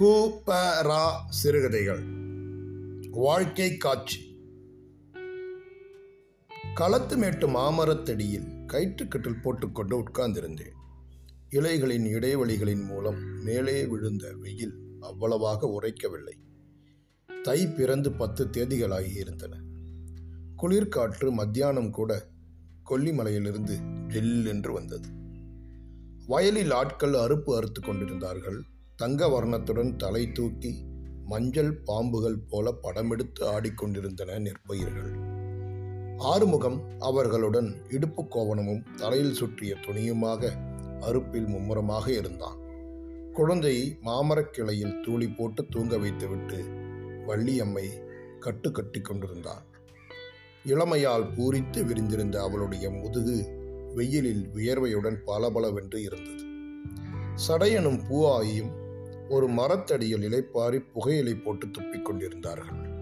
கூப்பரா சிறுகதைகள் வாழ்க்கை காட்சி. களத்து மேட்டு மாமரத்தடியில் கயிற்றுக்கட்டில் போட்டுக்கொண்டு உட்கார்ந்திருந்தேன். இலைகளின் இடைவெளிகளின் மூலம் மேலே விழுந்த வெயில் அவ்வளவாக உரைக்கவில்லை. தை பிறந்து பத்து தேதிகளாகி இருந்தன. குளிர்காற்று மத்தியானம் கூட கொல்லிமலையிலிருந்து ஜெல் என்று வந்தது. வயலில் ஆட்கள் அறுப்பு அறுத்து கொண்டிருந்தார்கள். தங்க வர்ணத்துடன் தலை தூக்கி மஞ்சள் பாம்புகள் போல படமெடுத்து ஆடிக்கொண்டிருந்தன நெற்பயிர்கள். ஆறுமுகம் அவர்களுடன் இடுப்பு கோவணமும் தலையில் சுற்றிய துணியுமாக அறுப்பில் மும்முரமாக இருந்தான். குழந்தையை மாமரக் கிளையில் தூளி போட்டு தூங்க வைத்துவிட்டு வள்ளியம்மை கட்டு கட்டி கொண்டிருந்தாள் இளமையால் பூரித்து விரிந்திருந்த அவளுடைய முதுகு வெயிலில் வியர்வையுடன் பளபளவென்று இருந்தது. சடையனும் பூவாயும் ஒரு மரத்தடியில் இலைப்பாரி புகையிலை போட்டு துப்பிக் கொண்டிருந்தார்கள்.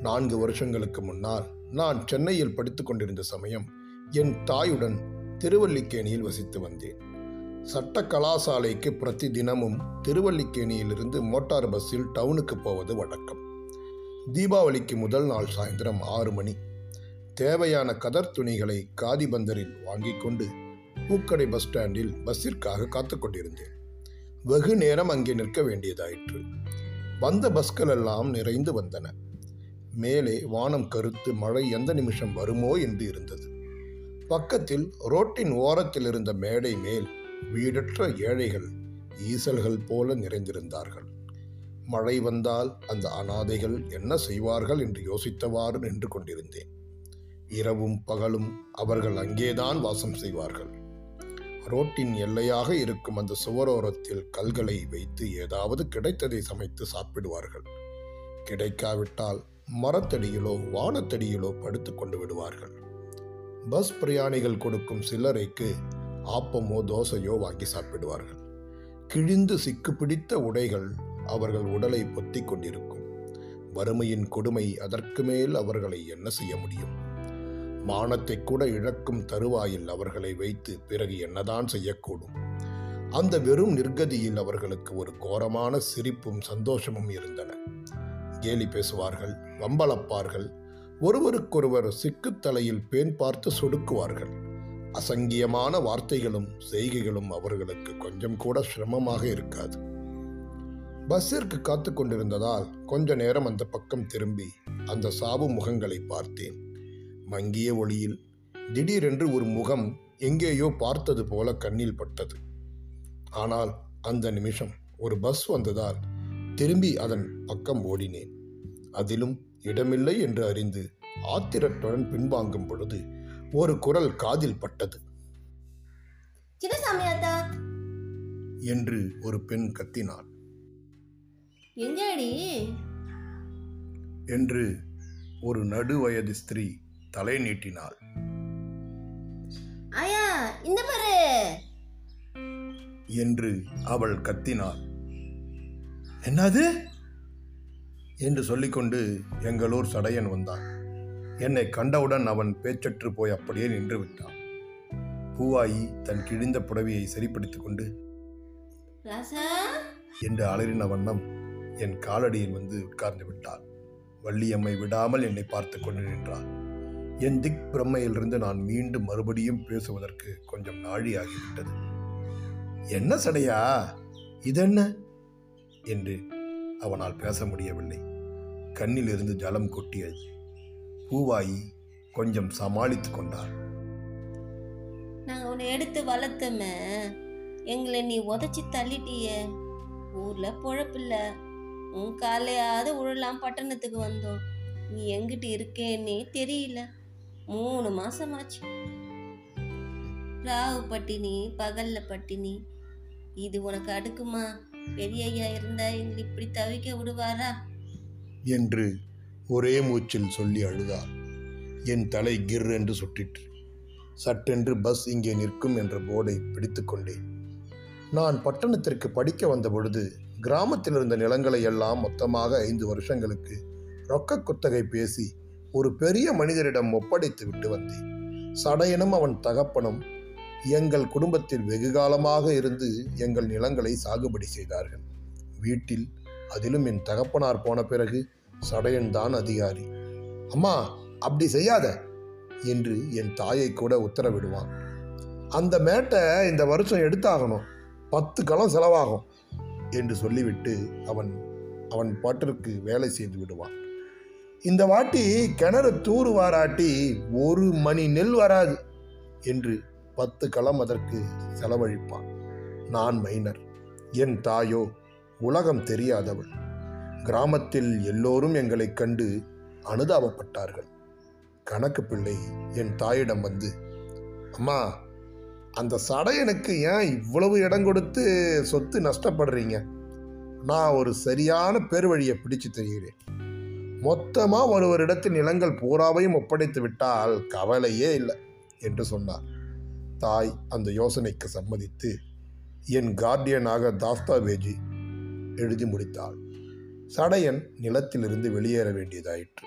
நான்கு வருஷங்களுக்கு முன்னால் நான் சென்னையில் படித்துக் கொண்டிருந்த சமயம் என் தாயுடன் திருவல்லிக்கேணியில் வசித்து வந்தேன். சட்ட கலாசாலைக்கு பிரதி தினமும் திருவல்லிக்கேணியிலிருந்து மோட்டார் பஸ்ஸில் டவுனுக்கு போவது வழக்கம். தீபாவளிக்கு முதல் நாள் சாயந்தரம் ஆறு மணி. தேவையான கதர் துணிகளை காதிபந்தரில் வாங்கிக் கொண்டு பூக்கடை பஸ் ஸ்டாண்டில் பஸ்ஸிற்காக காத்து கொண்டிருந்தேன். வெகு நேரம் அங்கே நிற்க வேண்டியதாயிற்று. வந்த பஸ்கள் எல்லாம் நிறைந்து வந்தன. மேலே வானம் கருத்து மழை எந்த நிமிஷம் வருமோ என்று இருந்தது. பக்கத்தில் ரோட்டின் ஓரத்தில் இருந்த மேடை மேல் வீடற்ற ஏழைகள் ஈசல்கள் போல நிறைந்திருந்தார்கள். மழை வந்தால் அந்த அனாதைகள் என்ன செய்வார்கள் என்று யோசித்தவாறு நின்று கொண்டிருந்தேன். இரவும் பகலும் அவர்கள் அங்கேதான் வாசம் செய்வார்கள். ரோட்டின் எல்லையாக இருக்கும் அந்த சுவரோரத்தில் கல்களை வைத்து ஏதாவது கிடைத்ததை சமைத்து சாப்பிடுவார்கள். கிடைக்காவிட்டால் மரத்தடியிலோ வானத்தடியிலோ படுத்து கொண்டு விடுவார்கள். பஸ் பிரயாணிகள் கொடுக்கும் சில்லறைக்கு ஆப்பமோ தோசையோ வாங்கி சாப்பிடுவார்கள். கிழிந்து சிக்கு பிடித்த உடைகள் அவர்கள் உடலை பொத்தி கொண்டிருக்கும். வறுமையின் கொடுமை அதற்கு மேல் அவர்களை என்ன செய்ய முடியும்? மானத்தை கூட இழக்கும் தருவாயில் அவர்களை வைத்து பிறகு என்னதான் செய்யக்கூடும்? அந்த வெறும் நிர்கதியில் அவர்களுக்கு ஒரு கோரமான சிரிப்பும் சந்தோஷமும் இருந்தன. கேலி பேசுவார்கள் வம்பளப்பார்கள் ஒருவருக்கொருவர் சிக்குத்தலையில் பேன் பார்த்து சொடுக்குவார்கள். அசங்கியமான வார்த்தைகளும் செய்கைகளும் அவர்களுக்கு கொஞ்சம் கூட சிரமமாக இருக்காது. பஸ்ஸிற்கு காத்து கொண்டிருந்ததால் கொஞ்ச நேரம் அந்த பக்கம் திரும்பி அந்த சாவு முகங்களை பார்த்தேன். மங்கிய ஒளியில். திடீரென்று ஒரு முகம் எங்கேயோ பார்த்தது போல கண்ணில் பட்டது. ஆனால் அந்த நிமிஷம் ஒரு பஸ் வந்ததால் திரும்பி அதன் பக்கம் ஓடினேன். அதிலும் இடமில்லை என்று அறிந்து ஆத்திரத்துடன் பின்வாங்கும் பொழுது ஒரு குரல் காதில் பட்டது. என்று ஒரு பெண் கத்தினாள். என்று ஒரு நடுவயது ஸ்திரீ தலை நீட்டினாள். ஆயா இந்த பாரு. என்று அவள் கத்தினாள். என்னது? என்று சொல்லிக்கொண்டு எங்களூர் சடையன் வந்தான். என்னை கண்டவுடன் அவன் பேச்சற்று போய் அப்படியே நின்று விட்டான் பூவாயி தன் கிழிந்த புடவையை சரிப்படுத்திக் கொண்டு என்று அலறின வண்ணம் என் காலடியில் வந்து உட்கார்ந்து விட்டாள். வள்ளியம்மை விடாமல் என்னை பார்த்து கொண்டு நின்றாள். என் திக் பிரம்மையிலிருந்து நான் மீண்டும் மறுபடியும் பேசுவதற்கு கொஞ்சம் நாழி ஆகிவிட்டது என்ன சடையா? இதென்ன? என்று அவனால் பேச முடியவில்லை. கண்ணிலிருந்து ஜலம் கொட்டியது. பூவாயி கொஞ்சம் சமாளித்து கொண்டார் நாங்கள் உன்னை எடுத்து வளர்த்தோமே எங்களை நீ உதைச்சி தள்ளிட்டியே. ஊர்ல பொழப்பில்ல. உன் காலையாவது உழலாம் பட்டணத்துக்கு வந்தோம். நீ எங்கிட்ட இருக்கேன்னே தெரியல. மூணு மாசமாச்சு ராவு பட்டினி பகல்ல பட்டினி இது உனக்கு அடுக்குமா? பெரிய ஐயா இருந்தா எங்களை இப்படி தவிக்க விடுவாரா? என்று ஒரே மூச்சில் சொல்லி அழுதாள். என் தலை கிர் என்று சுட்டிற்று. சட்டென்று பஸ் இங்கே நிற்கும் என்ற போர்டை பிடித்துக்கொண்டேன் நான் பட்டணத்திற்கு படிக்க வந்த பொழுது கிராமத்தில் இருந்த நிலங்களை எல்லாம் மொத்தமாக ஐந்து வருஷங்களுக்கு ரொக்க குத்தகை பேசி ஒரு பெரிய மனிதரிடம் ஒப்படைத்து விட்டு வந்தேன். சடையனும் அவன் தகப்பனும் எங்கள் குடும்பத்தில் வெகு காலமாக இருந்து எங்கள் நிலங்களை சாகுபடி செய்தார்கள். வீட்டில் அதிலும் என் தகப்பனார் போன பிறகு சடையன் தான் அதிகாரி. அம்மா அப்படி செய்யாத என்று என் தாயை கூட உத்தரவிடுவான். அந்த மேட்டை இந்த வருஷம் எடுத்தாகணும். பத்து களம் செலவாகும் என்று சொல்லிவிட்டு அவன் அவன் பாட்டிற்கு வேலை செய்து விடுவான். இந்த வாட்டி கிணறு தூறு வாராட்டி ஒரு மணி நெல் வராது என்று பத்து களம் அதற்கு செலவழிப்பான். நான் மைனர் என் தாயோ உலகம் தெரியாதவள். கிராமத்தில் எல்லோரும் எங்களைக் கண்டு அனுதாபப்பட்டார்கள். கணக்கு பிள்ளை என் தாயிடம் வந்து அம்மா அந்த சடையனுக்கு ஏன் இவ்வளவு இடம் கொடுத்து சொத்து நஷ்டப்படுறீங்க? நான் ஒரு சரியான பெருவழியை பிடிச்சு தெரிகிறேன். மொத்தமாக ஒருவரிடத்தில் நிலங்கள் பூராவையும் ஒப்படைத்து விட்டால் கவலையே இல்லை என்று சொன்னார். தாய் அந்த யோசனைக்கு சம்மதித்து என் கார்டியனாக தாஸ்தாவேஜி எழுதி முடித்தாள். சடையன் நிலத்திலிருந்து வெளியேற வேண்டியதாயிற்று.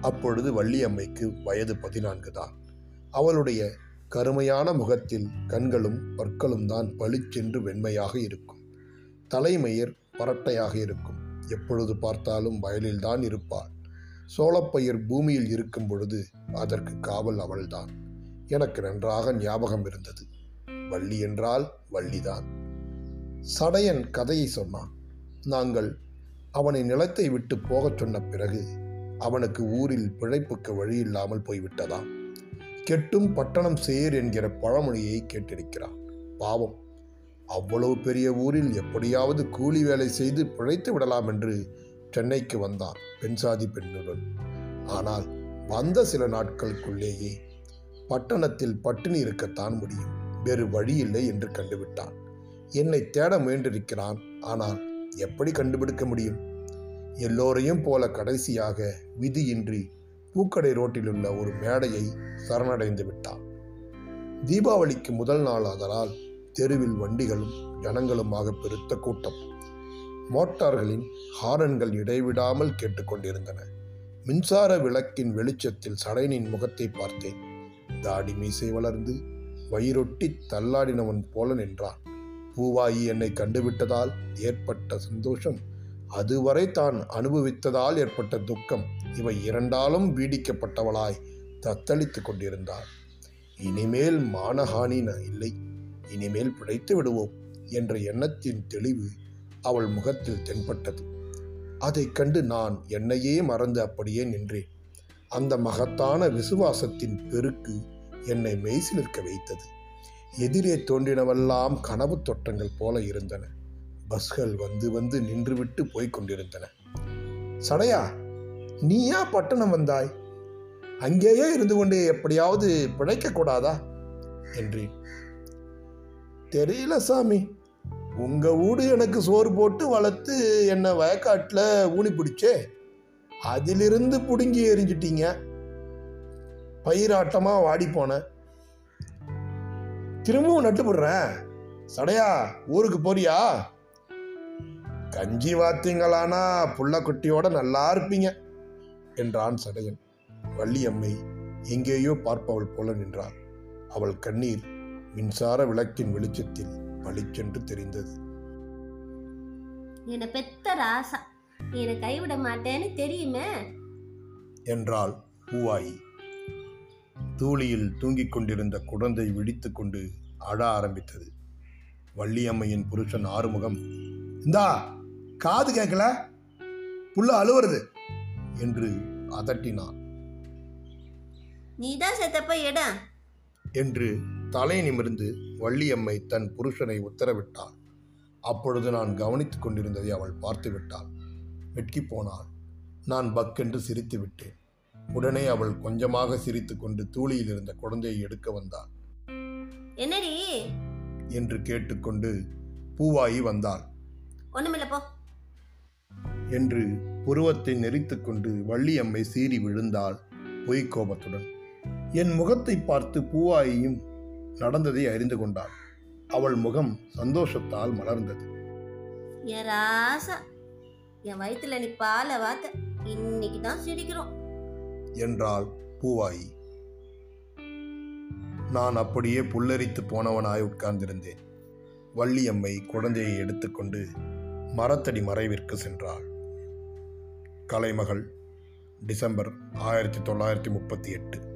அப்பொழுது வள்ளியம்மைக்கு வயது பதினான்கு தான். அவளுடைய கருமையான முகத்தில் கண்களும் பற்களும் தான் பளிச்சென்று வெண்மையாக இருக்கும். தலைமயிர் பரட்டையாக இருக்கும். எப்பொழுது பார்த்தாலும் வயலில்தான் இருப்பாள். சோளப்பயிர் பூமியில் இருக்கும் பொழுது அதற்கு காவல் அவள்தான். எனக்கு நன்றாக ஞாபகம் இருந்தது. வள்ளி என்றால் வள்ளிதான். சடையன் கதையை சொன்னான். நாங்கள் அவனை நிலத்தை விட்டு போகச் சொன்ன பிறகு அவனுக்கு ஊரில் பிழைப்புக்கு வழி இல்லாமல் போய்விட்டதாம். கெட்டும் பட்டணம் சேர் என்கிற பழமொழியை கேட்டிருக்கிறான். பாவம். அவ்வளவு பெரிய ஊரில் எப்படியாவது கூலி வேலை செய்து பிழைத்து விடலாம் என்று சென்னைக்கு வந்தான் பெண்சாதி பெண்ணுடன். ஆனால் வந்த சில நாட்களுக்குள்ளேயே பட்டணத்தில் பட்டினி இருக்கத்தான் முடியும். வேறு வழி இல்லை என்று கண்டுவிட்டான். என்னை தேட முயன்றிருக்கிறான். ஆனால் எப்படி கண்டுபிடிக்க முடியும்? எல்லோரையும் போல கடைசியாக விதியின்றி பூக்கடை ரோட்டில் உள்ள ஒரு மேடையை சரணடைந்து விட்டான். தீபாவளிக்கு முதல் நாள் ஆதலால் தெருவில் வண்டிகளும் ஜனங்களுமாக பெருத்த கூட்டம். மோட்டார்களின் ஹாரன்கள் இடைவிடாமல் கேட்டுக்கொண்டிருந்தன. மின்சார விளக்கின் வெளிச்சத்தில் சடையனின் முகத்தை பார்த்தேன். தாடி மீசை வளர்ந்து வயிறொட்டி தள்ளாடினவன் போல நின்றான். பூவாயி என்னை கண்டுவிட்டதால் ஏற்பட்ட சந்தோஷம் அதுவரை தான் அனுபவித்ததால் ஏற்பட்ட துக்கம் இவை இரண்டாலும் பீடிக்கப்பட்டவளாய் தத்தளித்துக் கொண்டிருந்தாள். இனிமேல் மானஹானி இல்லை. இனிமேல் பிழைத்து விடுவோம் என்ற எண்ணத்தின் தெளிவு அவள் முகத்தில் தென்பட்டது. அதைக் கண்டு நான் என்னையே மறந்து அப்படியே நின்றேன். அந்த மகத்தான விசுவாசத்தின் பெருக்கு என்னை மெய்சிலிருக்க வைத்தது. எதிரே தோன்றினவெல்லாம் கனவு தோட்டங்கள் போல இருந்தன. பஸ்கள் வந்து வந்து நின்றுவிட்டு போய்க் கொண்டிருந்தன. சடையா நீயா பட்டணம் வந்தாய்? அங்கேயே இருந்து கொண்டு எப்படியாவது பிழைக்க கூடாதா? என்றேன். தெரியல சாமி. உங்கள் வீடு எனக்கு சோறு போட்டு வளர்த்து என்னை வயக்காட்டில் ஊனி பிடிச்சே. அதிலிருந்து பிடுங்கி எரிஞ்சிட்டீங்க பயிராட்டமாக வாடி போனேன் திரும்பவும் நட்டுப்படுறேன் சடையா ஊருக்கு போறியா? கஞ்சி வாத்தீங்களானா புள்ள குட்டியோட நல்லா இருப்பீங்க என்றான் சடையன். வள்ளியம்மை எங்கேயோ பார்ப்பவள் போல நின்றாள். அவள் கண்ணீர் மின்சார விளக்கின் வெளிச்சத்தில் பளிச்சென்று தெரிந்தது. என்னை பெத்த ராசா என்னை கைவிட மாட்டேன்னு தெரியுமே? என்றாள் பூவாயி. தூளியில் தூங்கிக் கொண்டிருந்த குழந்தை விழித்துக் கொண்டு அழ ஆரம்பித்தது. வள்ளியம்மையின் புருஷன் ஆறுமுகம் இந்தா காது கேட்கல? புள்ள அழுவுறது? என்று அதட்டினான். நீ தான் செத்தப்ப இடம். என்று தலை நிமிர்ந்து வள்ளியம்மை தன் புருஷனை உத்தரவிட்டாள். அப்பொழுது நான் கவனித்துக் கொண்டிருந்ததை அவள் பார்த்து விட்டாள் வெட்கி போனாள். நான் பக்கென்று சிரித்து விட்டேன். உடனே அவள் கொஞ்சமாக சிரித்துக்கொண்டு தூளியில் இருந்த குழந்தையை எடுக்க வந்தாள். என்னடி? என்று கேட்டுக்கொண்டு பூவாயி வந்தாள். ஒண்ணுமில்ல போ. என்று புருவத்தை நெறித்துக்கொண்டு வள்ளியம்மை சீறி விழுந்தாள் பொய்க் கோபத்துடன். என் முகத்தை பார்த்து பூவாயியும் நடந்ததை அறிந்து கொண்டாள். அவள் முகம் சந்தோஷத்தால் மலர்ந்தது. என் ராசா என் வயித்துல நீ பாலை வாத்த இன்னைக்கு தான் சிரிக்கிறோம். என்றாள் பூவாயி. நான் அப்படியே புல்லரித்து போனவனாய் உட்கார்ந்திருந்தேன். வள்ளியம்மை குழந்தையை எடுத்துக்கொண்டு மரத்தடி மறைவிற்கு சென்றாள். கலைமகள் டிசம்பர் ஆயிரத்தி தொள்ளாயிரத்தி முப்பத்தி எட்டு.